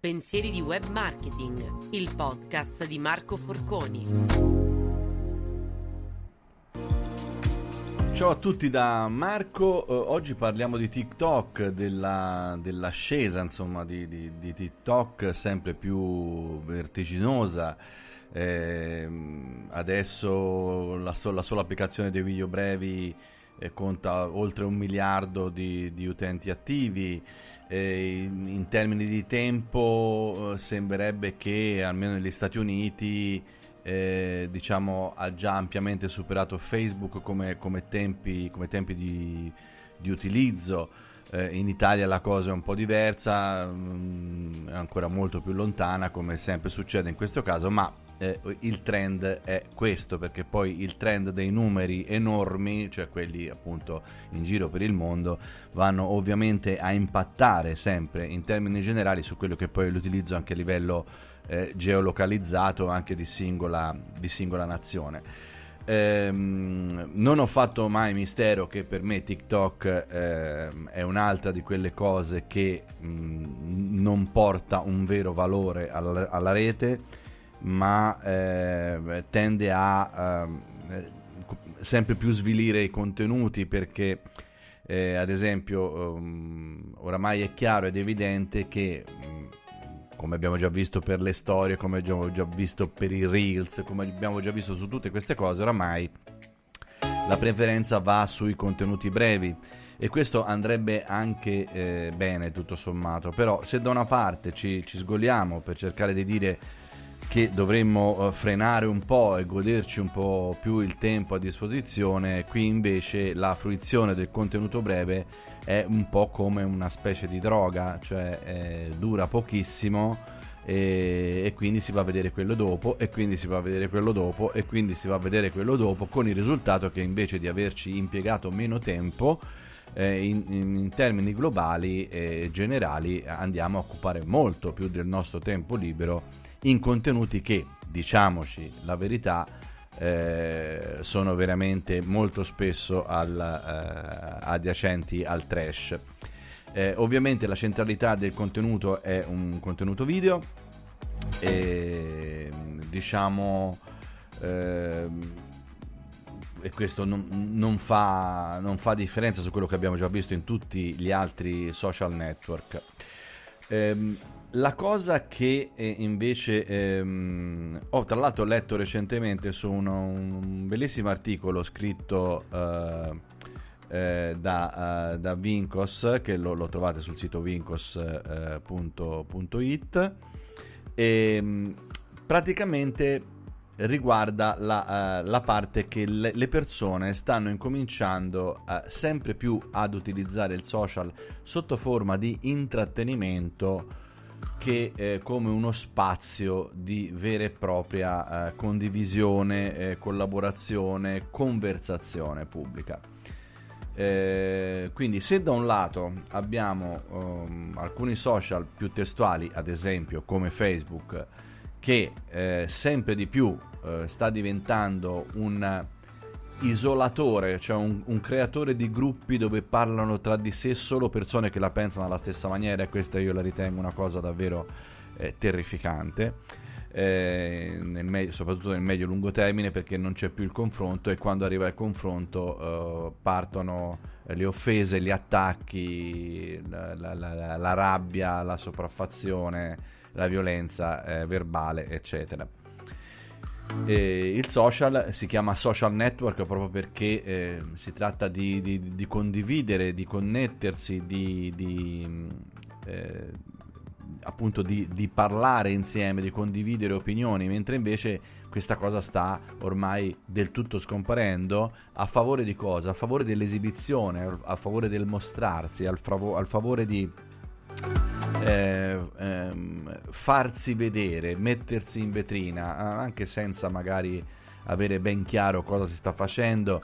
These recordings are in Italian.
Pensieri di web marketing, il podcast di Marco Forconi. Ciao a tutti da Marco, uh, oggi parliamo di TikTok, della, dell'ascesa insomma di, di, di, TikTok sempre più vertiginosa. Eh, adesso la, so, la, sola applicazione dei video brevi eh, conta oltre un miliardo di, di utenti attivi. Eh, in termini di tempo eh, sembrerebbe che almeno negli Stati Uniti eh, diciamo, ha già ampiamente superato Facebook come, come tempi, come tempi di, di, utilizzo. Eh, in Italia la cosa è un po' diversa, mh, mm, è ancora molto più lontana come sempre succede in questo caso, ma eh, il trend è questo, perché poi il trend dei numeri enormi, cioè quelli appunto in giro per il mondo, vanno ovviamente a impattare sempre in termini generali su quello che poi è l'utilizzo anche a livello eh, geolocalizzato anche di singola, di singola nazione. Ehm, non ho fatto mai mistero che per me TikTok eh, è un'altra di quelle cose che mh, mm, non porta un vero valore alla, alla rete ma eh, tende a eh, sempre più svilire i contenuti perché eh, ad esempio um, oramai è chiaro ed evidente che um, come abbiamo già visto per le storie, come abbiamo già visto per i reels, come abbiamo già visto su tutte queste cose, oramai la preferenza va sui contenuti brevi. E questo andrebbe anche eh, bene tutto sommato, però se da una parte ci, ci sgoliamo per cercare di dire che dovremmo eh, frenare un po' e goderci un po' più il tempo a disposizione, qui invece la fruizione del contenuto breve è un po' come una specie di droga, cioè eh, dura pochissimo e, e, quindi si va a vedere quello dopo e quindi si va a vedere quello dopo e quindi si va a vedere quello dopo con il risultato che invece di averci impiegato meno tempo eh, in, in, termini globali e generali andiamo a occupare molto più del nostro tempo libero in contenuti che, diciamoci la verità, eh, sono veramente molto spesso al, eh, adiacenti al trash. Eh, ovviamente la centralità del contenuto è un contenuto video e diciamo eh, e questo non, non, fa, non, fa, differenza su quello che abbiamo già visto in tutti gli altri social network. Eh, la cosa che eh, invece ehm, ho tra l'altro letto recentemente su uno, un bellissimo articolo scritto eh, eh, da, uh, da, Vincos, che lo, lo, trovate sul sito vincos.it, e ehm, praticamente riguarda la, uh, la, parte che le, le, persone stanno incominciando uh, sempre più ad utilizzare il social sotto forma di intrattenimento che eh, come uno spazio di vera e propria eh, condivisione, eh, collaborazione, conversazione pubblica. Eh, quindi se da un lato abbiamo um, alcuni social più testuali, ad esempio come Facebook, che eh, sempre di più eh, sta diventando un isolatore, cioè un, un, creatore di gruppi dove parlano tra di sé solo persone che la pensano alla stessa maniera e questa io la ritengo una cosa davvero eh, terrificante. Eh, nel medio, soprattutto nel medio-lungo termine perché non c'è più il confronto e quando arriva il confronto eh, partono le offese, gli attacchi, la, la, la, la rabbia, la sopraffazione, la violenza eh, verbale, eccetera. E il social si chiama social network proprio perché eh, si tratta di, di, di, condividere, di connettersi, di, di eh, appunto di, parlare insieme, di condividere opinioni, mentre invece questa cosa sta ormai del tutto scomparendo a favore di cosa? A favore dell'esibizione, a favore del mostrarsi, al favore di eh, ehm, farsi vedere, mettersi in vetrina, anche senza magari avere ben chiaro cosa si sta facendo,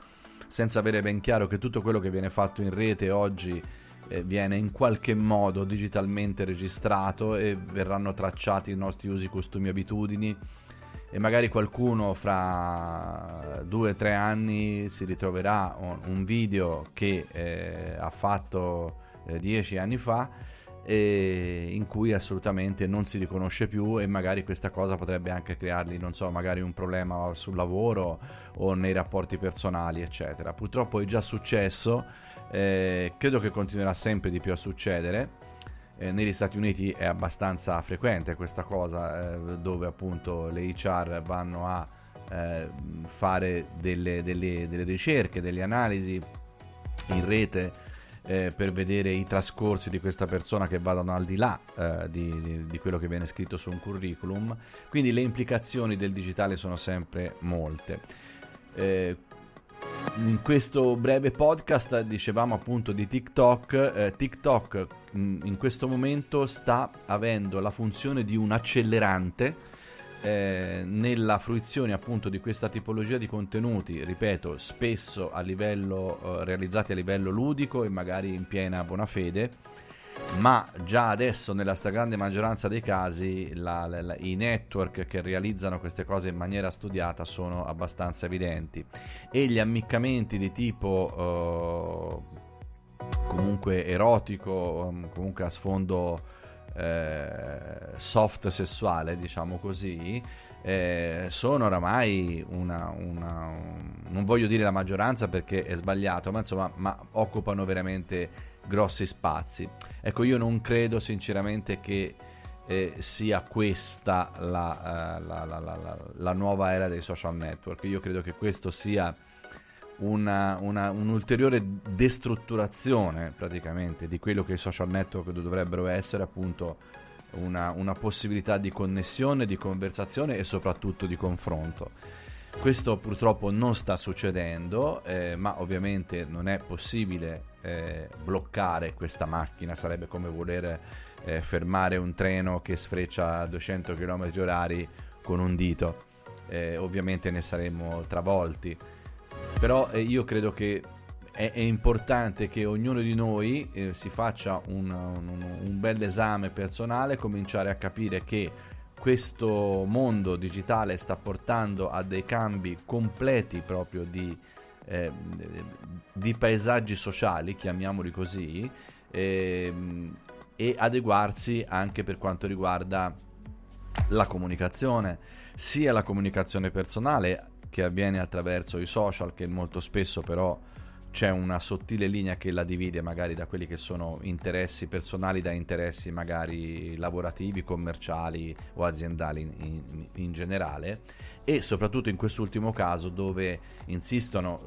senza avere ben chiaro che tutto quello che viene fatto in rete oggi eh, viene in qualche modo digitalmente registrato e verranno tracciati i nostri usi, costumi, abitudini. E magari qualcuno fra due o tre anni si ritroverà un video che eh, ha fatto eh, dieci anni fa in cui assolutamente non si riconosce più e magari questa cosa potrebbe anche creargli, non so, magari un problema sul lavoro o nei rapporti personali, eccetera. Purtroppo è già successo, eh, credo che continuerà sempre di più a succedere. Eh, negli Stati Uniti è abbastanza frequente questa cosa, eh, dove appunto le HR vanno a eh, fare delle, delle, delle ricerche, delle analisi in rete eh, per vedere i trascorsi di questa persona che vadano al di là eh, di, di, di, quello che viene scritto su un curriculum. Quindi le implicazioni del digitale sono sempre molte. Eh, in questo breve podcast dicevamo appunto di TikTok. Eh, TikTok mm, in questo momento sta avendo la funzione di un accelerante eh, nella fruizione appunto di questa tipologia di contenuti, ripeto, spesso a livello, eh, realizzati a livello ludico e magari in piena buona fede, ma già adesso nella stragrande maggioranza dei casi la, la, la, i network che realizzano queste cose in maniera studiata sono abbastanza evidenti. E gli ammiccamenti di tipo eh, comunque erotico, comunque a sfondo eh, soft sessuale, diciamo così, eh, sono oramai una, una, non voglio dire la maggioranza perché è sbagliato, ma insomma, ma occupano veramente grossi spazi. Ecco, io non credo sinceramente che eh, sia questa la, uh, la, la, la, nuova era dei social network. Io credo che questo sia una, una, un'ulteriore destrutturazione praticamente di quello che i social network dovrebbero essere, appunto una, una possibilità di connessione, di conversazione e soprattutto di confronto. Questo purtroppo non sta succedendo, eh, ma ovviamente non è possibile eh, bloccare questa macchina, sarebbe come voler eh, fermare un treno che sfreccia a 200 km h con un dito, eh, ovviamente ne saremmo travolti però eh, io credo che è, è, importante che ognuno di noi eh, si faccia un, un, un bel esame personale, cominciare a capire che questo mondo digitale sta portando a dei cambi completi proprio di, eh, di paesaggi sociali, chiamiamoli così, eh, e adeguarsi anche per quanto riguarda la comunicazione, sia la comunicazione personale che avviene attraverso i social, che molto spesso però c'è una sottile linea che la divide magari da quelli che sono interessi personali da interessi magari lavorativi, commerciali o aziendali in, in, in generale. E soprattutto in quest'ultimo caso dove insistono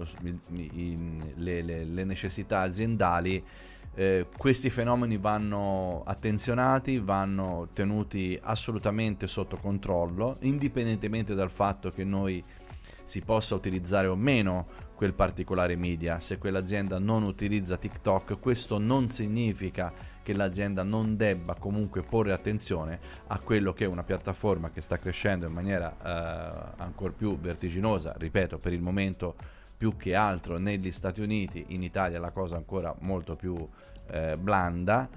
in, le, le, le, necessità aziendali eh, questi fenomeni vanno attenzionati, vanno tenuti assolutamente sotto controllo indipendentemente dal fatto che noi si possa utilizzare o meno quel particolare media. Se quell'azienda non utilizza TikTok, questo non significa che l'azienda non debba comunque porre attenzione a quello che è una piattaforma che sta crescendo in maniera eh, ancora più vertiginosa, ripeto, per il momento più che altro negli Stati Uniti, in Italia la cosa ancora molto più eh, blanda,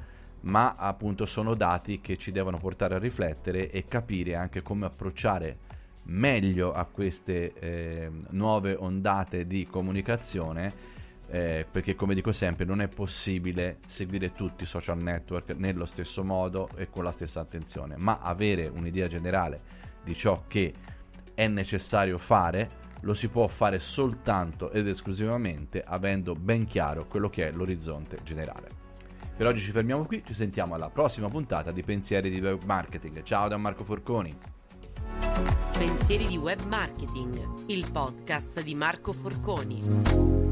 ma appunto sono dati che ci devono portare a riflettere e capire anche come approcciare meglio a queste eh, nuove ondate di comunicazione eh, perché come dico sempre non è possibile seguire tutti i social network nello stesso modo e con la stessa attenzione. Ma avere un'idea generale di ciò che è necessario fare lo si può fare soltanto ed esclusivamente avendo ben chiaro quello che è l'orizzonte generale. Per oggi ci fermiamo qui ci sentiamo alla prossima puntata di Pensieri di Web Marketing. Ciao da Marco Forconi Pensieri di web marketing, il podcast di Marco Forconi.